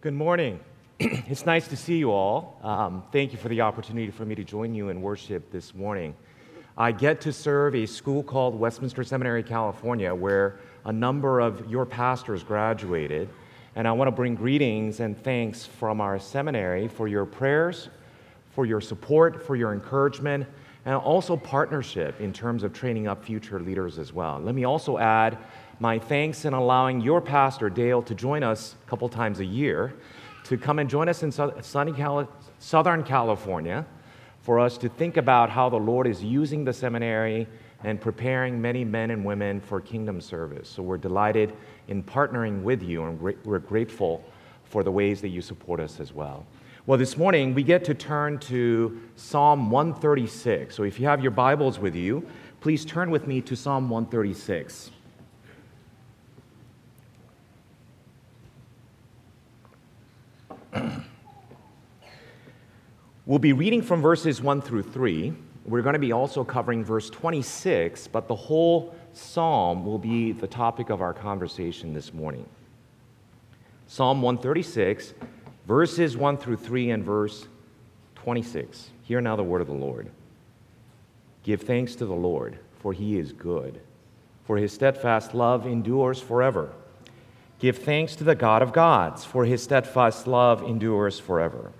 Good morning. it's nice to see you all. Um, thank you for the opportunity for me to join you in worship this morning. I get to serve a school called Westminster Seminary, California, where a number of your pastors graduated. And I want to bring greetings and thanks from our seminary for your prayers, for your support, for your encouragement, and also partnership in terms of training up future leaders as well. Let me also add my thanks in allowing your pastor, Dale, to join us a couple times a year to come and join us in sunny Cali- Southern California for us to think about how the Lord is using the seminary and preparing many men and women for kingdom service. So we're delighted in partnering with you, and we're grateful for the ways that you support us as well. Well, this morning we get to turn to Psalm 136. So if you have your Bibles with you, please turn with me to Psalm 136. We'll be reading from verses 1 through 3. We're going to be also covering verse 26, but the whole psalm will be the topic of our conversation this morning. Psalm 136 verses 1 through 3 and verse 26. Hear now the word of the Lord. Give thanks to the Lord, for he is good, for his steadfast love endures forever. Give thanks to the God of gods, for his steadfast love endures forever.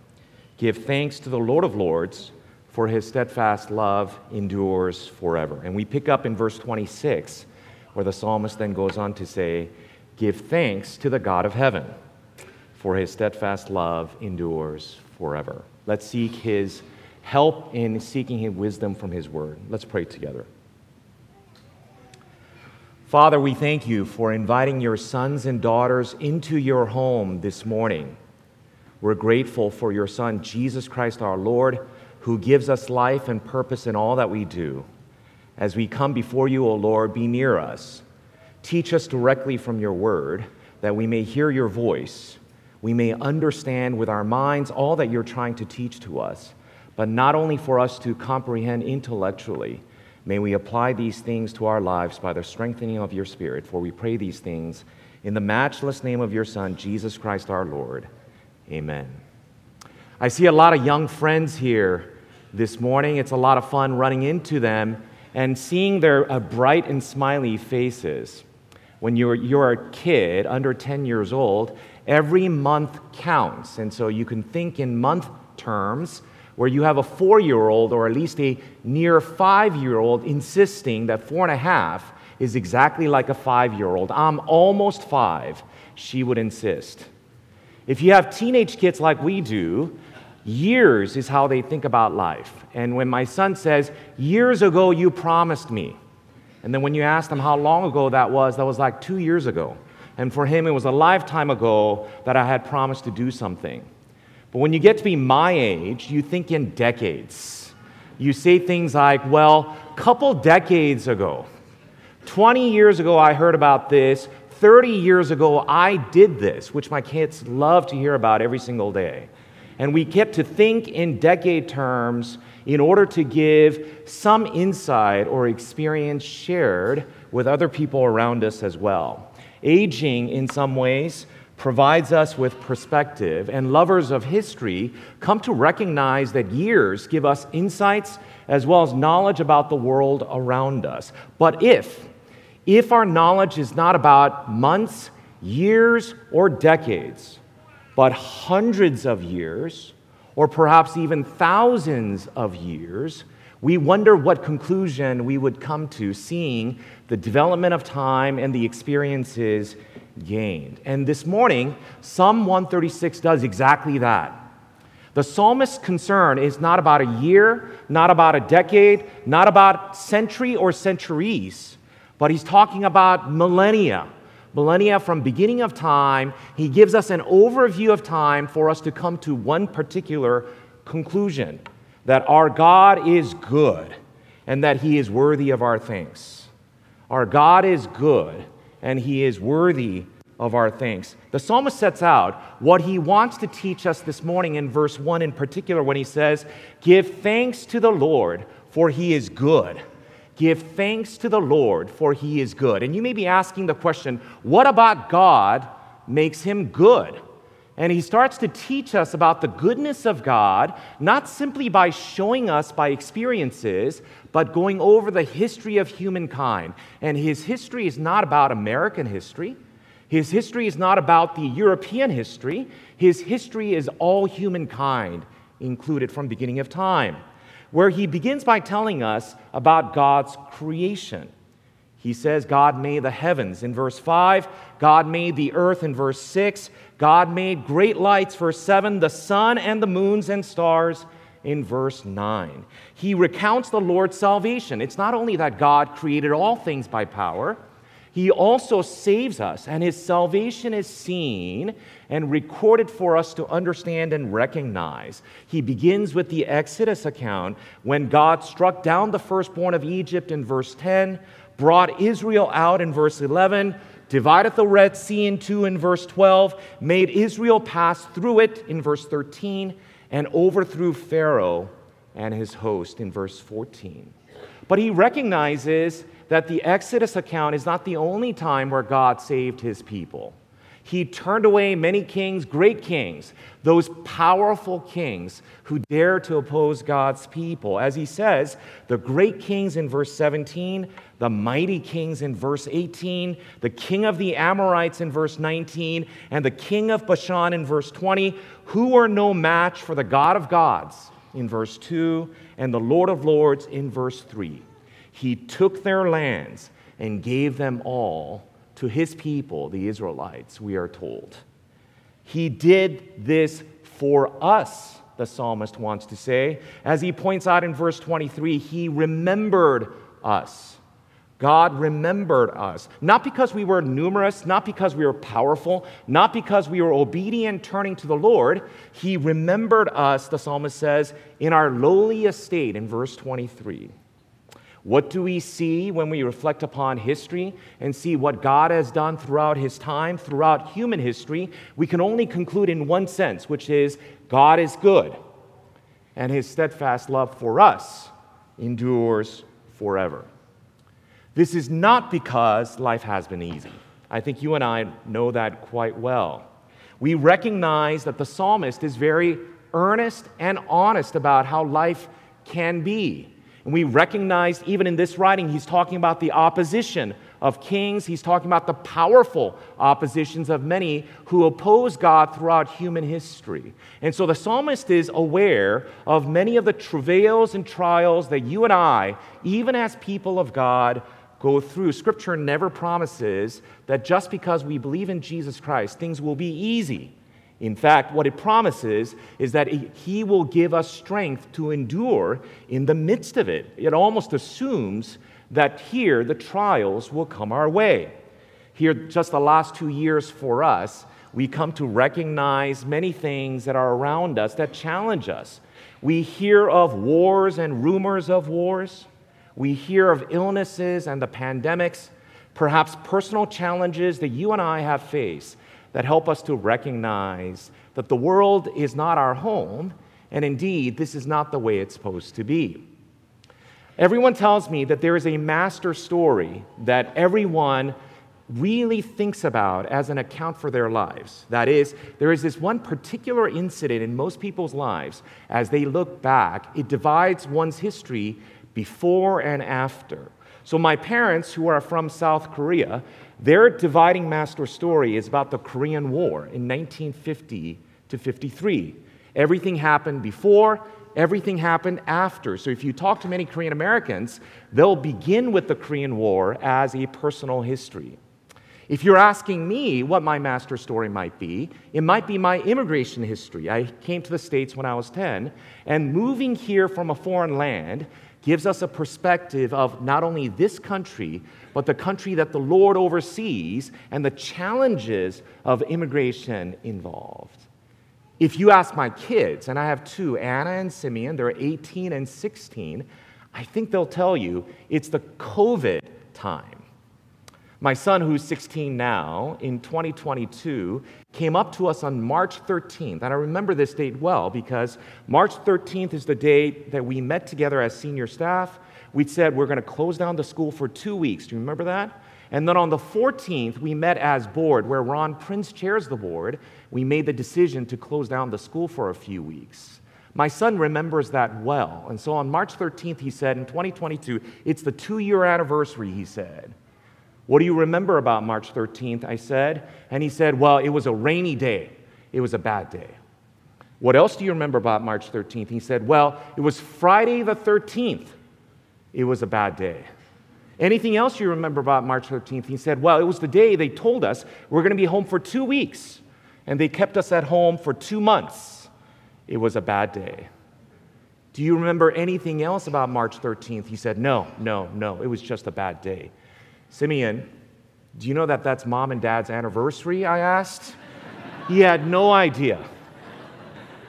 Give thanks to the Lord of lords, for his steadfast love endures forever. And we pick up in verse 26, where the psalmist then goes on to say, Give thanks to the God of heaven for his steadfast love endures forever. Let's seek his help in seeking his wisdom from his word. Let's pray together. Father, we thank you for inviting your sons and daughters into your home this morning. We're grateful for your Son, Jesus Christ our Lord, who gives us life and purpose in all that we do. As we come before you, O Lord, be near us. Teach us directly from your word that we may hear your voice we may understand with our minds all that you're trying to teach to us, but not only for us to comprehend intellectually. May we apply these things to our lives by the strengthening of your Spirit, for we pray these things in the matchless name of your Son, Jesus Christ our Lord. Amen. I see a lot of young friends here this morning. It's a lot of fun running into them and seeing their uh, bright and smiley faces. When you're, you're a kid under 10 years old, Every month counts. And so you can think in month terms where you have a four year old or at least a near five year old insisting that four and a half is exactly like a five year old. I'm almost five, she would insist. If you have teenage kids like we do, years is how they think about life. And when my son says, Years ago you promised me, and then when you ask them how long ago that was, that was like two years ago. And for him, it was a lifetime ago that I had promised to do something. But when you get to be my age, you think in decades. You say things like, well, couple decades ago, 20 years ago, I heard about this. 30 years ago, I did this, which my kids love to hear about every single day. And we get to think in decade terms in order to give some insight or experience shared with other people around us as well. Aging, in some ways, provides us with perspective, and lovers of history come to recognize that years give us insights as well as knowledge about the world around us. But if, if our knowledge is not about months, years, or decades, but hundreds of years, or perhaps even thousands of years, we wonder what conclusion we would come to seeing the development of time and the experiences gained. And this morning, Psalm 136 does exactly that. The psalmist's concern is not about a year, not about a decade, not about century or centuries, but he's talking about millennia. Millennia from beginning of time. He gives us an overview of time for us to come to one particular conclusion that our God is good and that he is worthy of our thanks. Our God is good and he is worthy of our thanks. The psalmist sets out what he wants to teach us this morning in verse 1 in particular when he says, Give thanks to the Lord, for he is good. Give thanks to the Lord, for he is good. And you may be asking the question, what about God makes him good? And he starts to teach us about the goodness of God, not simply by showing us by experiences, but going over the history of humankind. And his history is not about American history. His history is not about the European history. His history is all humankind, included from beginning of time, where he begins by telling us about God's creation. He says God made the heavens in verse 5, God made the earth in verse 6, God made great lights, verse 7, the sun and the moons and stars in verse 9. He recounts the Lord's salvation. It's not only that God created all things by power, he also saves us, and his salvation is seen and recorded for us to understand and recognize. He begins with the Exodus account when God struck down the firstborn of Egypt in verse 10, brought Israel out in verse 11, divided the Red Sea in two in verse 12, made Israel pass through it in verse 13, and overthrew Pharaoh and his host in verse 14. But he recognizes that the Exodus account is not the only time where God saved his people. He turned away many kings, great kings, those powerful kings who dare to oppose God's people. As he says, the great kings in verse 17, the mighty kings in verse 18, the king of the Amorites in verse 19, and the king of Bashan in verse 20, who are no match for the God of gods in verse 2, and the Lord of lords in verse 3. He took their lands and gave them all to his people, the Israelites, we are told. He did this for us, the psalmist wants to say. As he points out in verse 23, he remembered us. God remembered us, not because we were numerous, not because we were powerful, not because we were obedient turning to the Lord. He remembered us, the psalmist says, in our lowly estate in verse 23. What do we see when we reflect upon history and see what God has done throughout his time, throughout human history? We can only conclude in one sense, which is God is good, and his steadfast love for us endures forever. This is not because life has been easy. I think you and I know that quite well. We recognize that the psalmist is very earnest and honest about how life can be. And we recognize, even in this writing, he's talking about the opposition of kings. He's talking about the powerful oppositions of many who oppose God throughout human history. And so the psalmist is aware of many of the travails and trials that you and I, even as people of God, go through. Scripture never promises that just because we believe in Jesus Christ, things will be easy. In fact, what it promises is that He will give us strength to endure in the midst of it. It almost assumes that here the trials will come our way. Here, just the last two years for us, we come to recognize many things that are around us that challenge us. We hear of wars and rumors of wars. We hear of illnesses and the pandemics, perhaps personal challenges that you and I have faced that help us to recognize that the world is not our home, and indeed, this is not the way it's supposed to be. Everyone tells me that there is a master story that everyone really thinks about as an account for their lives. That is, there is this one particular incident in most people's lives as they look back, it divides one's history before and after. So, my parents, who are from South Korea, their dividing master story is about the Korean War in 1950 to 53. Everything happened before, everything happened after. So if you talk to many Korean Americans, they'll begin with the Korean War as a personal history. If you're asking me what my master story might be, it might be my immigration history. I came to the States when I was 10, and moving here from a foreign land gives us a perspective of not only this country, but the country that the Lord oversees and the challenges of immigration involved. If you ask my kids, and I have two, Anna and Simeon, they're 18 and 16, I think they'll tell you it's the COVID time. My son, who's 16 now, in 2022, came up to us on March 13th. And I remember this date well because March 13th is the day that we met together as senior staff. We said we're going to close down the school for two weeks. Do you remember that? And then on the 14th, we met as board, where Ron Prince chairs the board. We made the decision to close down the school for a few weeks. My son remembers that well. And so on March 13th, he said, in 2022, it's the two year anniversary, he said. What do you remember about March 13th? I said. And he said, Well, it was a rainy day. It was a bad day. What else do you remember about March 13th? He said, Well, it was Friday the 13th. It was a bad day. Anything else you remember about March 13th? He said, Well, it was the day they told us we're going to be home for two weeks, and they kept us at home for two months. It was a bad day. Do you remember anything else about March 13th? He said, No, no, no, it was just a bad day. Simeon, do you know that that's mom and dad's anniversary? I asked. he had no idea.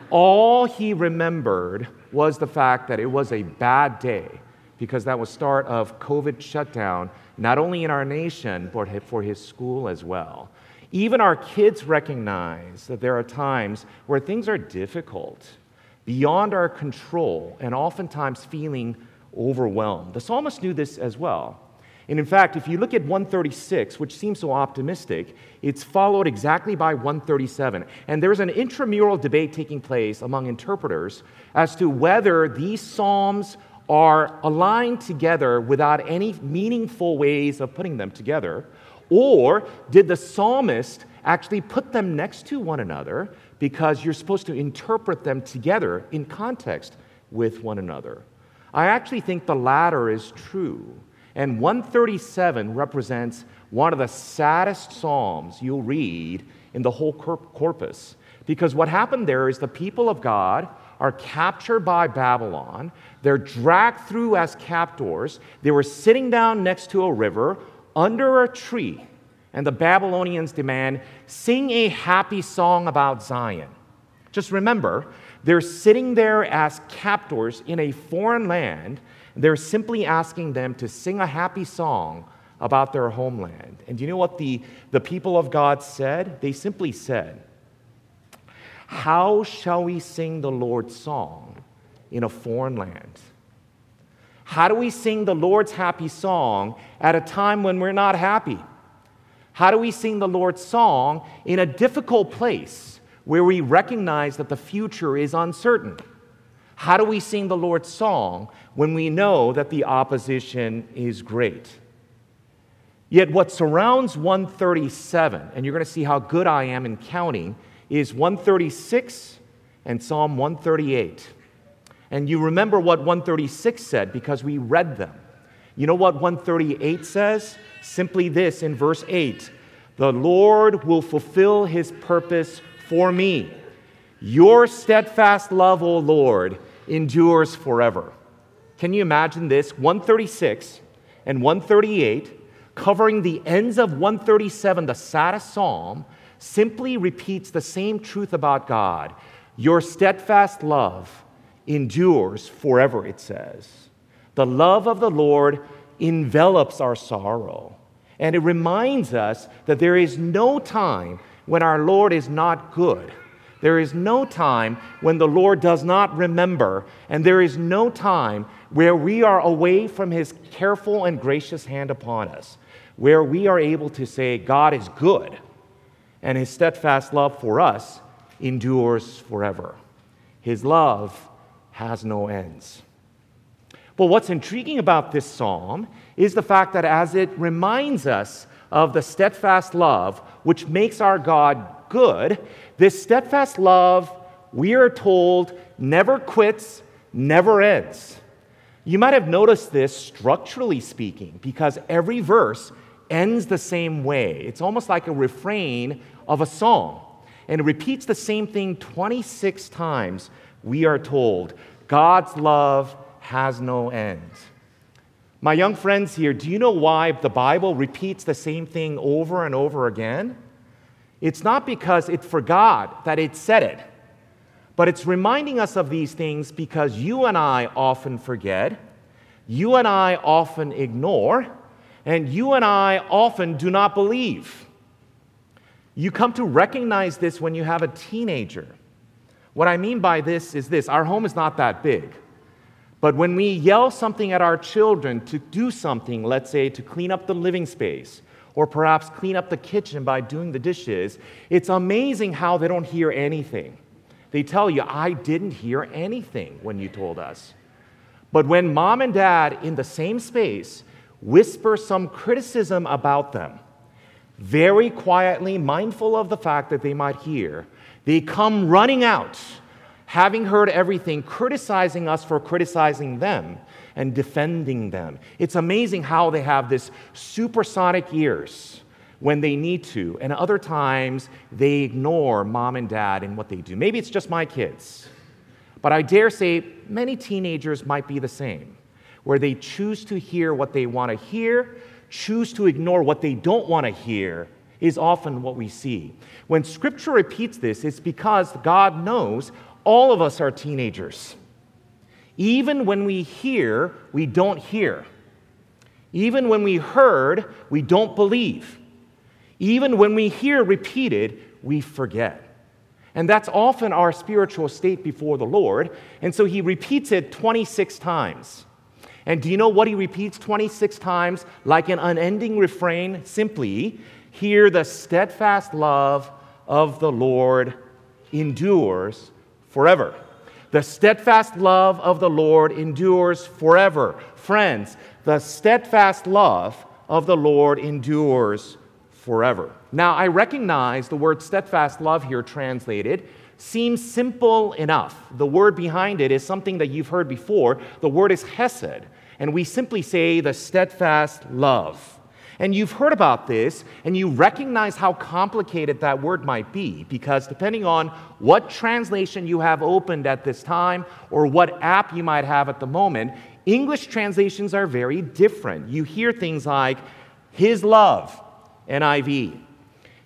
All he remembered was the fact that it was a bad day because that was start of COVID shutdown, not only in our nation, but for his school as well. Even our kids recognize that there are times where things are difficult, beyond our control, and oftentimes feeling overwhelmed. The psalmist knew this as well. And in fact, if you look at 136, which seems so optimistic, it's followed exactly by 137. And there's an intramural debate taking place among interpreters as to whether these psalms are aligned together without any meaningful ways of putting them together, or did the psalmist actually put them next to one another because you're supposed to interpret them together in context with one another? I actually think the latter is true. And 137 represents one of the saddest psalms you'll read in the whole corpus. Because what happened there is the people of God are captured by Babylon. They're dragged through as captors. They were sitting down next to a river under a tree. And the Babylonians demand, sing a happy song about Zion. Just remember, they're sitting there as captors in a foreign land they're simply asking them to sing a happy song about their homeland. And do you know what the, the people of God said? They simply said, How shall we sing the Lord's song in a foreign land? How do we sing the Lord's happy song at a time when we're not happy? How do we sing the Lord's song in a difficult place where we recognize that the future is uncertain? How do we sing the Lord's song when we know that the opposition is great? Yet, what surrounds 137, and you're going to see how good I am in counting, is 136 and Psalm 138. And you remember what 136 said because we read them. You know what 138 says? Simply this in verse 8 The Lord will fulfill his purpose for me. Your steadfast love, O Lord, endures forever. Can you imagine this? 136 and 138, covering the ends of 137, the saddest psalm, simply repeats the same truth about God. Your steadfast love endures forever, it says. The love of the Lord envelops our sorrow. And it reminds us that there is no time when our Lord is not good. There is no time when the Lord does not remember, and there is no time where we are away from his careful and gracious hand upon us, where we are able to say, God is good, and his steadfast love for us endures forever. His love has no ends. But what's intriguing about this psalm is the fact that as it reminds us of the steadfast love which makes our God good, this steadfast love, we are told, never quits, never ends. You might have noticed this structurally speaking, because every verse ends the same way. It's almost like a refrain of a song. And it repeats the same thing 26 times, we are told. God's love has no end. My young friends here, do you know why the Bible repeats the same thing over and over again? It's not because it forgot that it said it, but it's reminding us of these things because you and I often forget, you and I often ignore, and you and I often do not believe. You come to recognize this when you have a teenager. What I mean by this is this our home is not that big. But when we yell something at our children to do something, let's say to clean up the living space, or perhaps clean up the kitchen by doing the dishes, it's amazing how they don't hear anything. They tell you, I didn't hear anything when you told us. But when mom and dad in the same space whisper some criticism about them, very quietly, mindful of the fact that they might hear, they come running out, having heard everything, criticizing us for criticizing them and defending them. It's amazing how they have this supersonic ears when they need to, and other times they ignore mom and dad and what they do. Maybe it's just my kids, but I dare say many teenagers might be the same, where they choose to hear what they want to hear choose to ignore what they don't want to hear is often what we see. When scripture repeats this, it's because God knows all of us are teenagers. Even when we hear, we don't hear. Even when we heard, we don't believe. Even when we hear repeated, we forget. And that's often our spiritual state before the Lord. And so he repeats it 26 times. And do you know what he repeats 26 times like an unending refrain? Simply, hear the steadfast love of the Lord endures forever. The steadfast love of the Lord endures forever. Friends, the steadfast love of the Lord endures forever. Now, I recognize the word steadfast love here translated seems simple enough. The word behind it is something that you've heard before. The word is hesed and we simply say the steadfast love. And you've heard about this, and you recognize how complicated that word might be, because depending on what translation you have opened at this time or what app you might have at the moment, English translations are very different. You hear things like His love, NIV,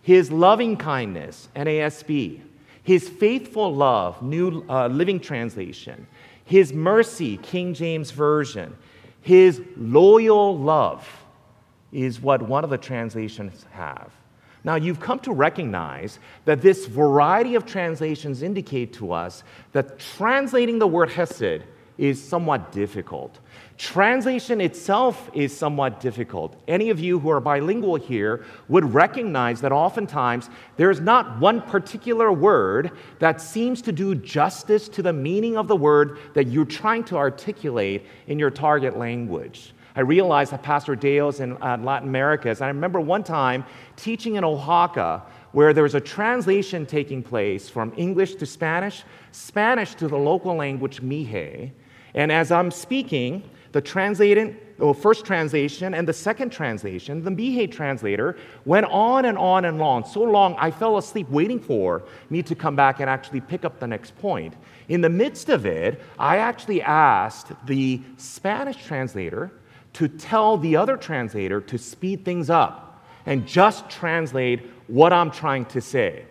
His loving kindness, NASB, His faithful love, New uh, Living Translation, His mercy, King James Version his loyal love is what one of the translations have. Now, you've come to recognize that this variety of translations indicate to us that translating the word hesed is somewhat difficult. Translation itself is somewhat difficult. Any of you who are bilingual here would recognize that oftentimes there's not one particular word that seems to do justice to the meaning of the word that you're trying to articulate in your target language. I realized that Pastor Dale's in uh, Latin America. And I remember one time teaching in Oaxaca where there was a translation taking place from English to Spanish, Spanish to the local language Mixe. And as I'm speaking, the translated, well, first translation and the second translation, the Mixe translator, went on and on and on. So long, I fell asleep waiting for me to come back and actually pick up the next point. In the midst of it, I actually asked the Spanish translator to tell the other translator to speed things up and just translate what I'm trying to say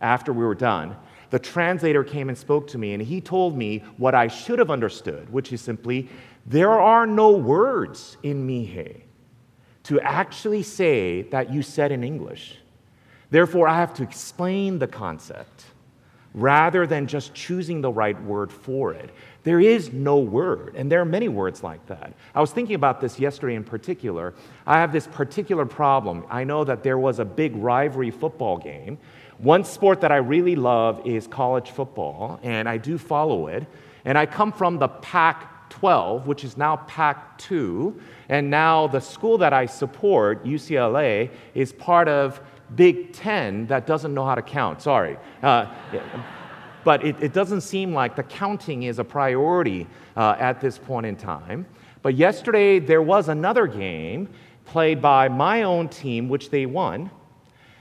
after we were done the translator came and spoke to me, and he told me what I should have understood, which is simply there are no words in Mixe to actually say that you said in English. Therefore, I have to explain the concept rather than just choosing the right word for it. There is no word, and there are many words like that. I was thinking about this yesterday in particular. I have this particular problem. I know that there was a big rivalry football game one sport that I really love is college football, and I do follow it. And I come from the Pac 12, which is now Pac 2. And now the school that I support, UCLA, is part of Big Ten that doesn't know how to count. Sorry. Uh, but it, it, doesn't seem like the counting is a priority uh, at this point in time. But yesterday, there was another game played by my own team, which they won.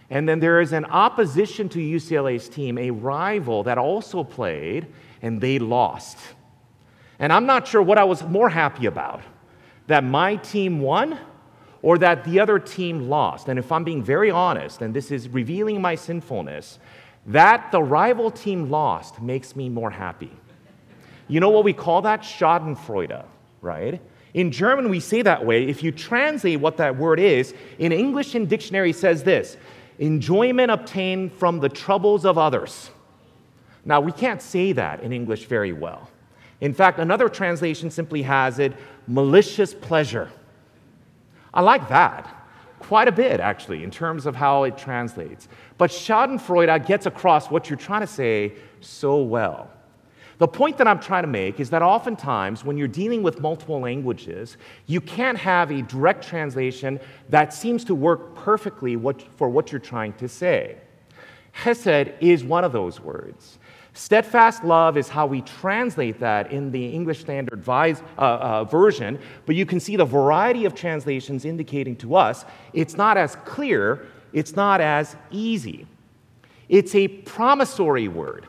And then there is an opposition to UCLA's team, a rival that also played, and they lost. And I'm not sure what I was more happy about that my team won or that the other team lost. And if I'm being very honest, and this is revealing my sinfulness, that the rival team lost makes me more happy. You know what we call that? Schadenfreude, right? In German, we say that way. If you translate what that word is, in English in dictionary says this enjoyment obtained from the troubles of others. Now, we can't say that in English very well. In fact, another translation simply has it malicious pleasure. I like that. quite a bit, actually, in terms of how it translates. But Schadenfreude gets across what you're trying to say so well. The point that I'm trying to make is that oftentimes, when you're dealing with multiple languages, you can't have a direct translation that seems to work perfectly for what you're trying to say. Hesed is one of those words. Steadfast love is how we translate that in the English Standard Vise, uh, uh, Version, but you can see the variety of translations indicating to us it's not as clear, it's not as easy. It's a promissory word,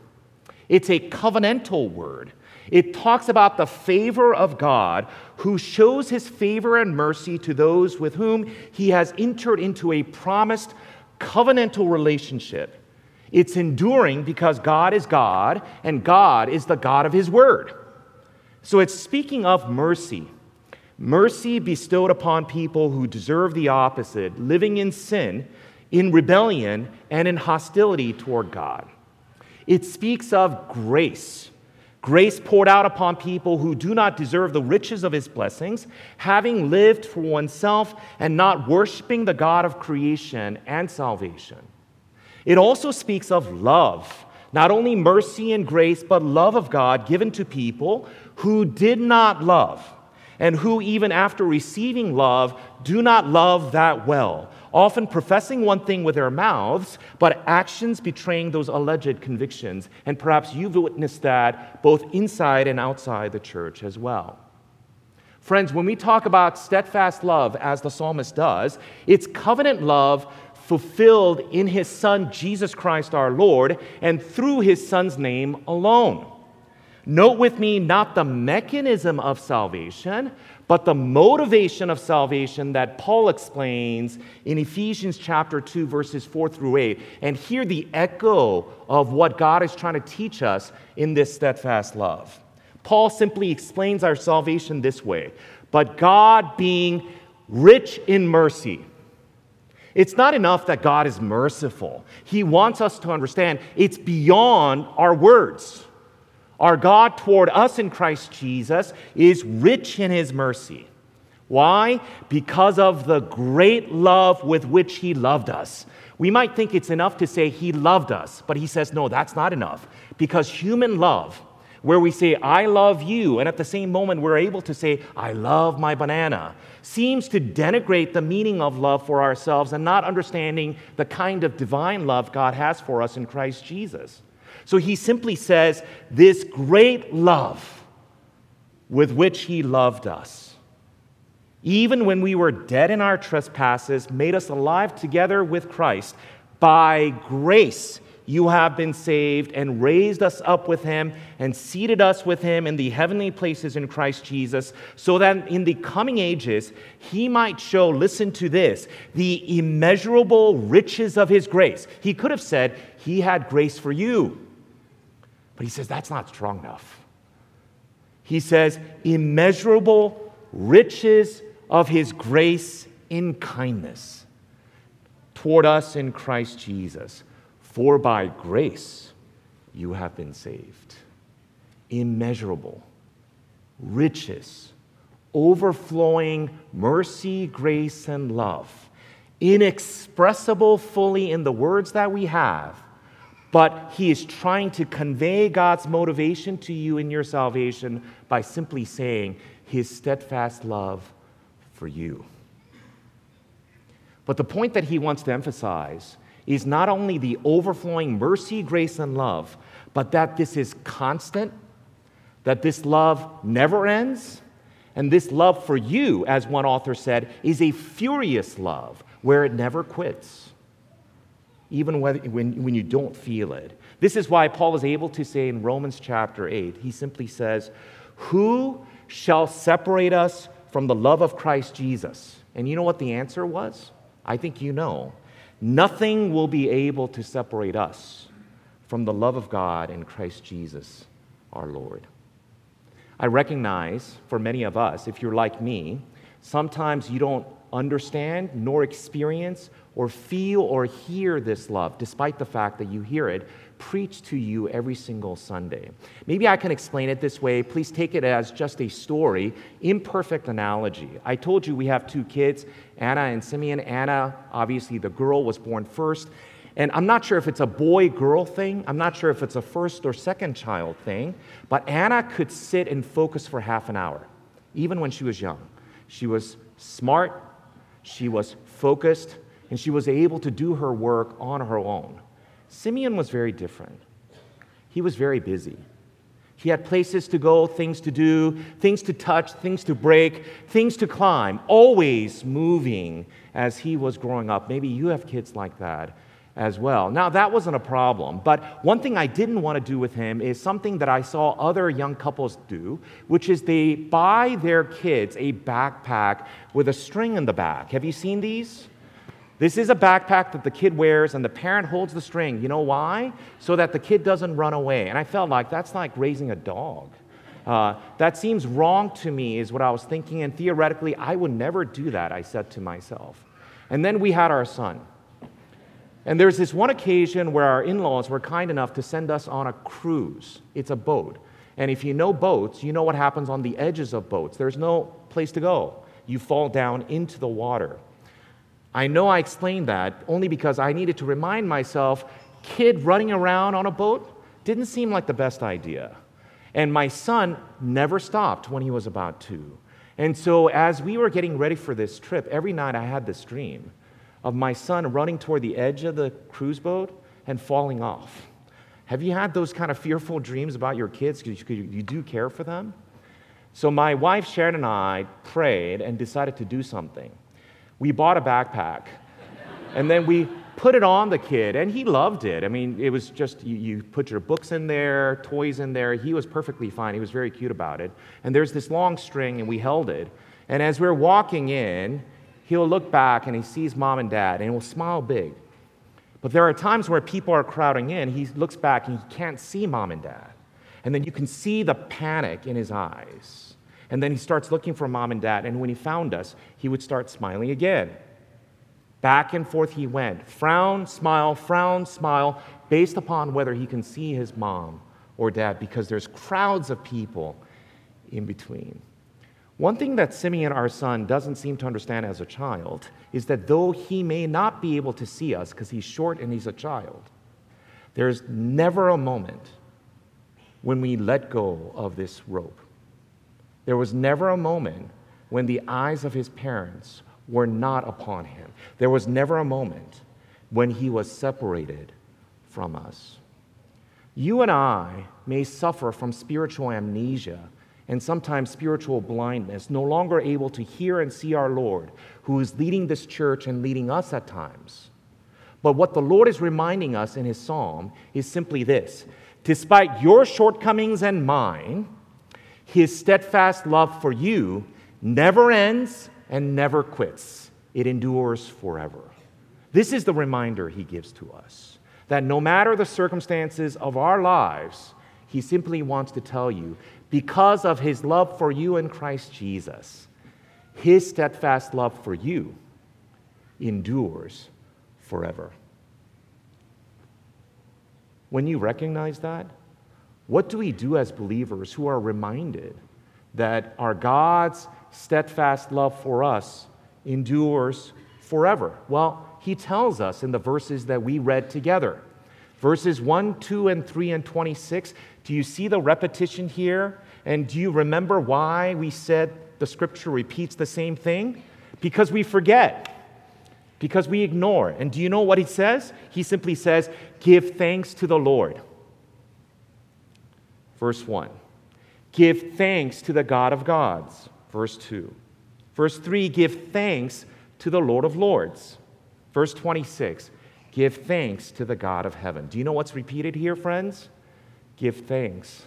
it's a covenantal word. It talks about the favor of God who shows his favor and mercy to those with whom he has entered into a promised covenantal relationship. It's enduring because God is God and God is the God of His Word. So it's speaking of mercy. Mercy bestowed upon people who deserve the opposite, living in sin, in rebellion, and in hostility toward God. It speaks of grace. Grace poured out upon people who do not deserve the riches of his blessings, having lived for oneself and not worshiping the God of creation and salvation. It also speaks of love, not only mercy and grace, but love of God given to people who did not love, and who, even after receiving love, do not love that well, often professing one thing with their mouths, but actions betraying those alleged convictions. And perhaps you've witnessed that both inside and outside the church as well. Friends, when we talk about steadfast love, as the psalmist does, it's covenant love fulfilled in his Son, Jesus Christ our Lord, and through his Son's name alone. Note with me not the mechanism of salvation, but the motivation of salvation that Paul explains in Ephesians chapter 2, verses 4 through 8. And hear the echo of what God is trying to teach us in this steadfast love. Paul simply explains our salvation this way But God, being rich in mercy, it's not enough that God is merciful. He wants us to understand it's beyond our words. Our God toward us in Christ Jesus is rich in his mercy. Why? Because of the great love with which he loved us. We might think it's enough to say he loved us, but he says, no, that's not enough. Because human love, where we say, I love you, and at the same moment we're able to say, I love my banana, seems to denigrate the meaning of love for ourselves and not understanding the kind of divine love God has for us in Christ Jesus. So he simply says, This great love with which he loved us, even when we were dead in our trespasses, made us alive together with Christ. By grace, you have been saved and raised us up with him and seated us with him in the heavenly places in Christ Jesus, so that in the coming ages he might show, listen to this, the immeasurable riches of his grace. He could have said, He had grace for you. But he says, that's not strong enough. He says, immeasurable riches of his grace in kindness toward us in Christ Jesus. For by grace you have been saved. Immeasurable riches, overflowing mercy, grace, and love, inexpressible fully in the words that we have, but he is trying to convey God's motivation to you in your salvation by simply saying his steadfast love for you. But the point that he wants to emphasize is not only the overflowing mercy, grace, and love, but that this is constant, that this love never ends, and this love for you, as one author said, is a furious love where it never quits, even when, when you don't feel it. This is why Paul is able to say in Romans chapter 8, he simply says, Who shall separate us from the love of Christ Jesus? And you know what the answer was? I think you know. Nothing will be able to separate us from the love of God in Christ Jesus our Lord. I recognize for many of us, if you're like me, sometimes you don't understand, nor experience, or feel or hear this love, despite the fact that you hear it preached to you every single Sunday. Maybe I can explain it this way. Please take it as just a story, imperfect analogy. I told you we have two kids, Anna and Simeon. Anna, obviously, the girl was born first. And I'm not sure if it's a boy girl thing. I'm not sure if it's a first or second child thing. But Anna could sit and focus for half an hour, even when she was young. She was smart, she was focused, and she was able to do her work on her own. Simeon was very different. He was very busy. He had places to go, things to do, things to touch, things to break, things to climb, always moving as he was growing up. Maybe you have kids like that as well. Now, that wasn't a problem, but one thing I didn't want to do with him is something that I saw other young couples do, which is they buy their kids a backpack with a string in the back. Have you seen these? This is a backpack that the kid wears, and the parent holds the string. You know why? So that the kid doesn't run away. And I felt like that's like raising a dog. Uh, that seems wrong to me, is what I was thinking, and theoretically, I would never do that, I said to myself. And then we had our son. And there's this one occasion where our in laws were kind enough to send us on a cruise. It's a boat. And if you know boats, you know what happens on the edges of boats. There's no place to go, you fall down into the water. I know I explained that only because I needed to remind myself kid running around on a boat didn't seem like the best idea. And my son never stopped when he was about two. And so, as we were getting ready for this trip, every night I had this dream of my son running toward the edge of the cruise boat and falling off. Have you had those kind of fearful dreams about your kids because you, do care for them? So, my wife Sharon and I prayed and decided to do something. We bought a backpack, and then we put it on the kid, and he loved it. I mean, it was just you, you, put your books in there, toys in there. He was perfectly fine. He was very cute about it. And there's this long string, and we held it. And as we're walking in, he'll look back and he sees mom and dad and he'll smile big. But there are times where people are crowding in, he looks back and he can't see mom and dad. And then you can see the panic in his eyes. And then he starts looking for mom and dad. And when he found us, he would start smiling again. Back and forth he went frown, smile, frown, smile, based upon whether he can see his mom or dad, because there's crowds of people in between. One thing that Simeon, our son, doesn't seem to understand as a child is that though he may not be able to see us because he's short and he's a child, there's never a moment when we let go of this rope. There was never a moment when the eyes of his parents were not upon him. There was never a moment when he was separated from us. You and I may suffer from spiritual amnesia and sometimes spiritual blindness, no longer able to hear and see our Lord, who is leading this church and leading us at times. But what the Lord is reminding us in his psalm is simply this Despite your shortcomings and mine, his steadfast love for you never ends and never quits, it endures forever. This is the reminder he gives to us that no matter the circumstances of our lives, he simply wants to tell you because of his love for you in Christ Jesus, his steadfast love for you endures forever. When you recognize that, what do we do as believers who are reminded that our God's steadfast love for us endures forever? Well, he tells us in the verses that we read together. Verses 1, 2, and 3, and 26 do you see the repetition here? And do you remember why we said the scripture repeats the same thing? Because we forget, because we ignore. And do you know what he says? He simply says, Give thanks to the Lord. Verse 1. Give thanks to the God of gods. Verse 2. Verse 3. Give thanks to the Lord of lords. Verse 26. Give thanks to the God of heaven. Do you know what's repeated here, friends? Give thanks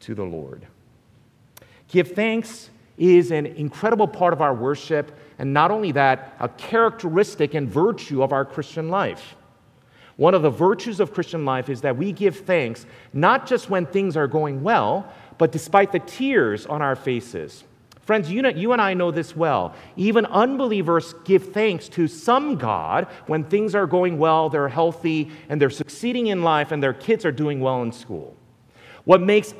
to the Lord. Give thanks is an incredible part of our worship, and not only that, a characteristic and virtue of our Christian life. One of the virtues of Christian life is that we give thanks not just when things are going well, but despite the tears on our faces. Friends, you, know, you and I know this well. Even unbelievers give thanks to some God when things are going well, they're healthy, and they're succeeding in life, and their kids are doing well in school. What makes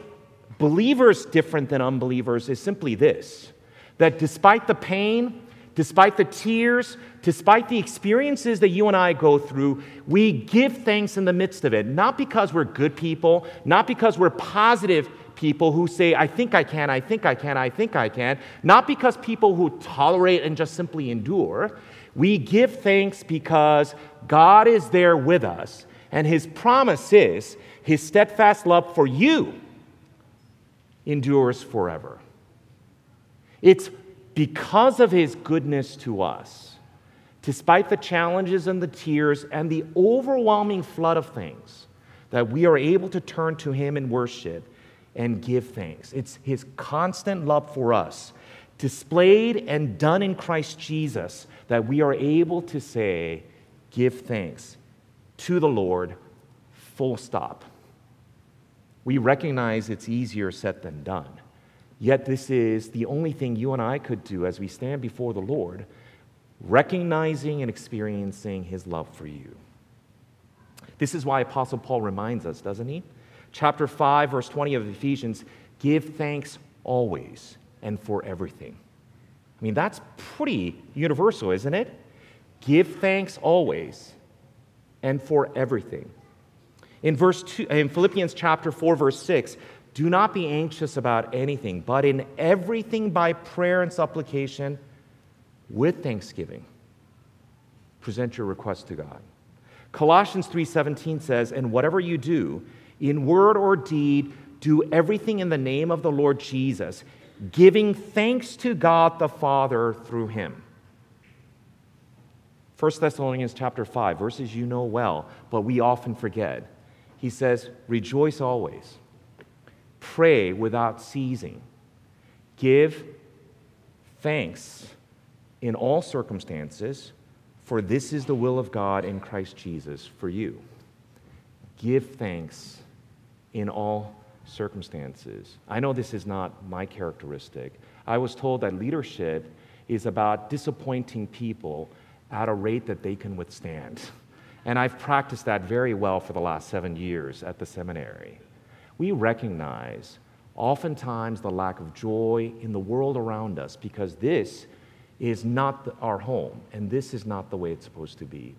believers different than unbelievers is simply this that despite the pain, despite the tears, despite the experiences that you and I go through, we give thanks in the midst of it. Not because we're good people, not because we're positive people who say, I think I can, I think I can, I think I can, not because people who tolerate and just simply endure. We give thanks because God is there with us, and His promise is His steadfast love for you endures forever. It's because of His goodness to us, despite the challenges and the tears and the overwhelming flood of things, that we are able to turn to Him in worship and give thanks. It's his constant love for us, displayed and done in Christ Jesus, that we are able to say, Give thanks to the Lord, full stop. We recognize it's easier said than done. Yet, this is the only thing you and I could do as we stand before the Lord, recognizing and experiencing his love for you. This is why Apostle Paul reminds us, doesn't he? Chapter 5, verse 20 of Ephesians give thanks always and for everything. I mean, that's pretty universal, isn't it? Give thanks always and for everything. In verse 2, in Philippians chapter 4 verse 6, do not be anxious about anything, but in everything by prayer and supplication with thanksgiving present your request to God. Colossians 3:17 says, "And whatever you do, in word or deed, do everything in the name of the Lord Jesus, giving thanks to God the Father through him. 1 Thessalonians chapter 5, verses you know well, but we often forget. He says, Rejoice always, pray without ceasing, give thanks in all circumstances, for this is the will of God in Christ Jesus for you. Give thanks in all circumstances. I know this is not my characteristic. I was told that leadership is about disappointing people at a rate that they can withstand. And I've practiced that very well for the last seven years at the seminary. We recognize oftentimes the lack of joy in the world around us because this is not our home and this is not the way it's supposed to be.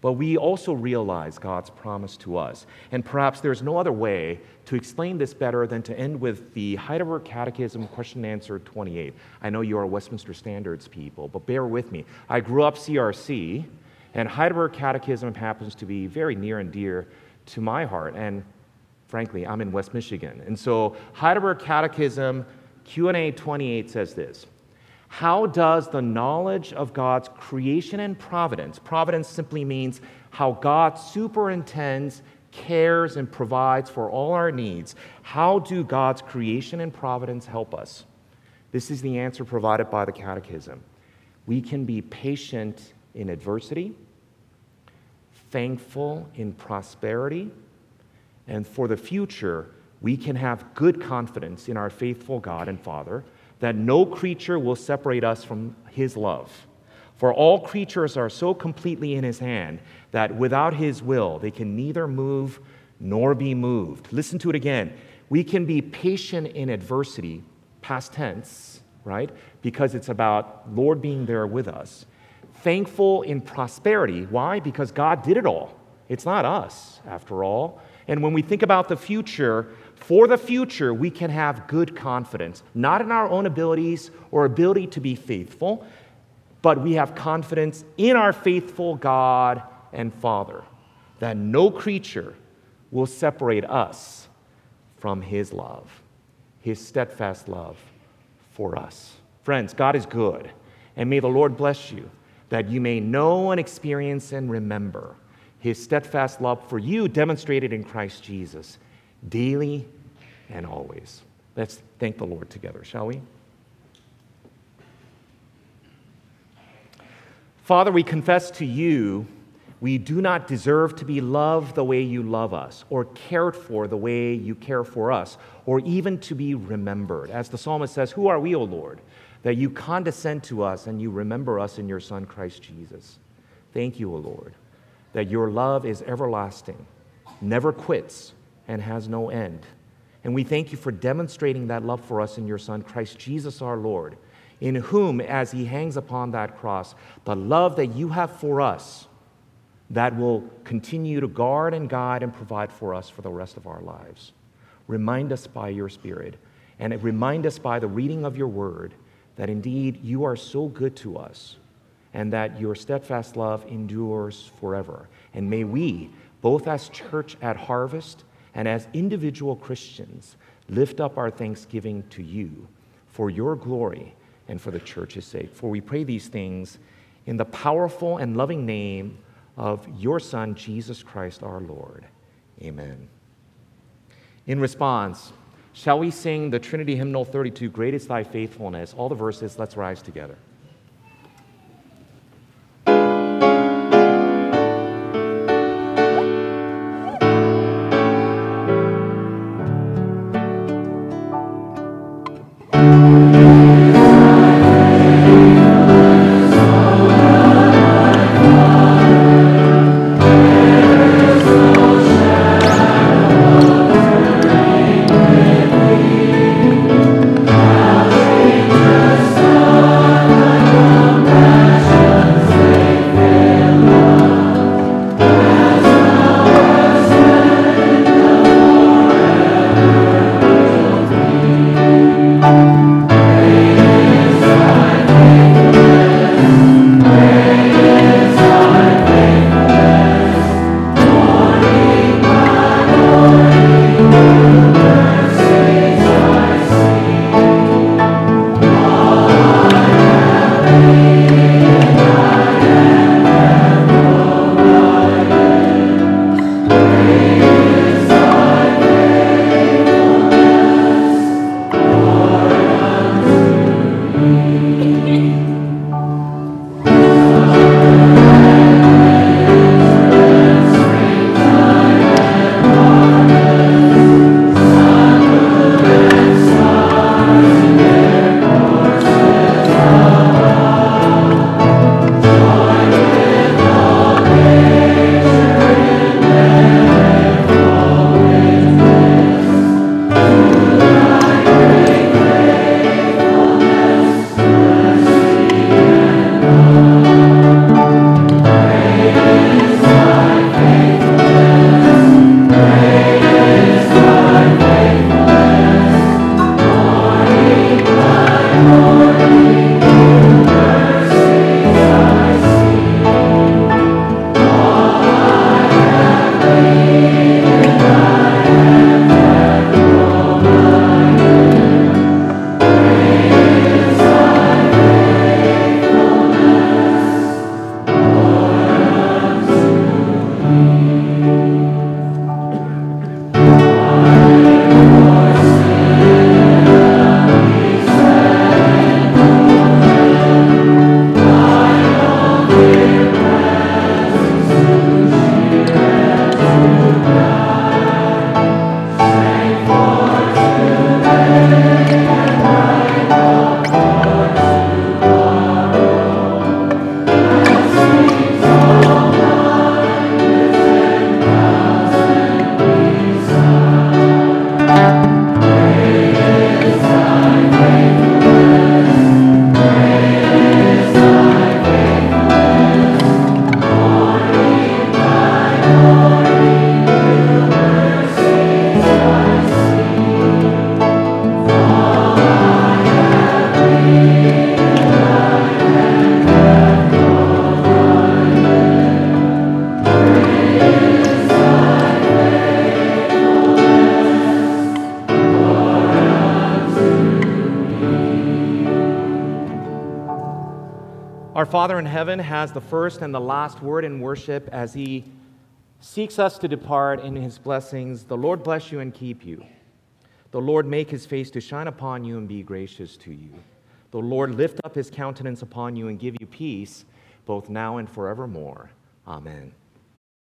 But we also realize God's promise to us. And perhaps there's no other way to explain this better than to end with the Heidelberg Catechism, question and answer 28. I know you are Westminster Standards people, but bear with me. I grew up CRC, and Heidelberg Catechism happens to be very near and dear to my heart. And frankly, I'm in West Michigan. And so Heidelberg Catechism, Q&A 28 says this. How does the knowledge of God's creation and providence, providence simply means how God superintends, cares, and provides for all our needs, how do God's creation and providence help us? This is the answer provided by the Catechism. We can be patient in adversity, thankful in prosperity, and for the future, we can have good confidence in our faithful God and Father that no creature will separate us from his love. For all creatures are so completely in his hand that without his will they can neither move nor be moved. Listen to it again. We can be patient in adversity, past tense, right? Because it's about Lord being there with us. Thankful in prosperity. Why? Because God did it all. It's not us, after all. And when we think about the future, for the future, we can have good confidence, not in our own abilities or ability to be faithful, but we have confidence in our faithful God and Father that no creature will separate us from His love, His steadfast love for us. Friends, God is good, and may the Lord bless you that you may know and experience and remember His steadfast love for you demonstrated in Christ Jesus daily and always. Let's thank the Lord together, shall we? Father, we confess to you We do not deserve to be loved the way you love us, or cared for the way you care for us, or even to be remembered. As the psalmist says, Who are we, O Lord, that you condescend to us and you remember us in your Son, Christ Jesus? Thank you, O Lord, that your love is everlasting, never quits, and has no end. And we thank you for demonstrating that love for us in your Son, Christ Jesus our Lord, in whom, as he hangs upon that cross, the love that you have for us that will continue to guard and guide and provide for us for the rest of our lives. Remind us by your Spirit, and remind us by the reading of your word that indeed you are so good to us, and that your steadfast love endures forever. And may we, both as church at Harvest and as individual Christians, lift up our thanksgiving to you for your glory and for the church's sake. For we pray these things in the powerful and loving name of your Son, Jesus Christ our Lord. Amen. In response, shall we sing the Trinity Hymnal 32, Great is Thy Faithfulness? All the verses, let's rise together. Heaven has the first and the last word in worship as he seeks us to depart in his blessings. The Lord bless you and keep you. The Lord make his face to shine upon you and be gracious to you. The Lord lift up his countenance upon you and give you peace, both now and forevermore. Amen.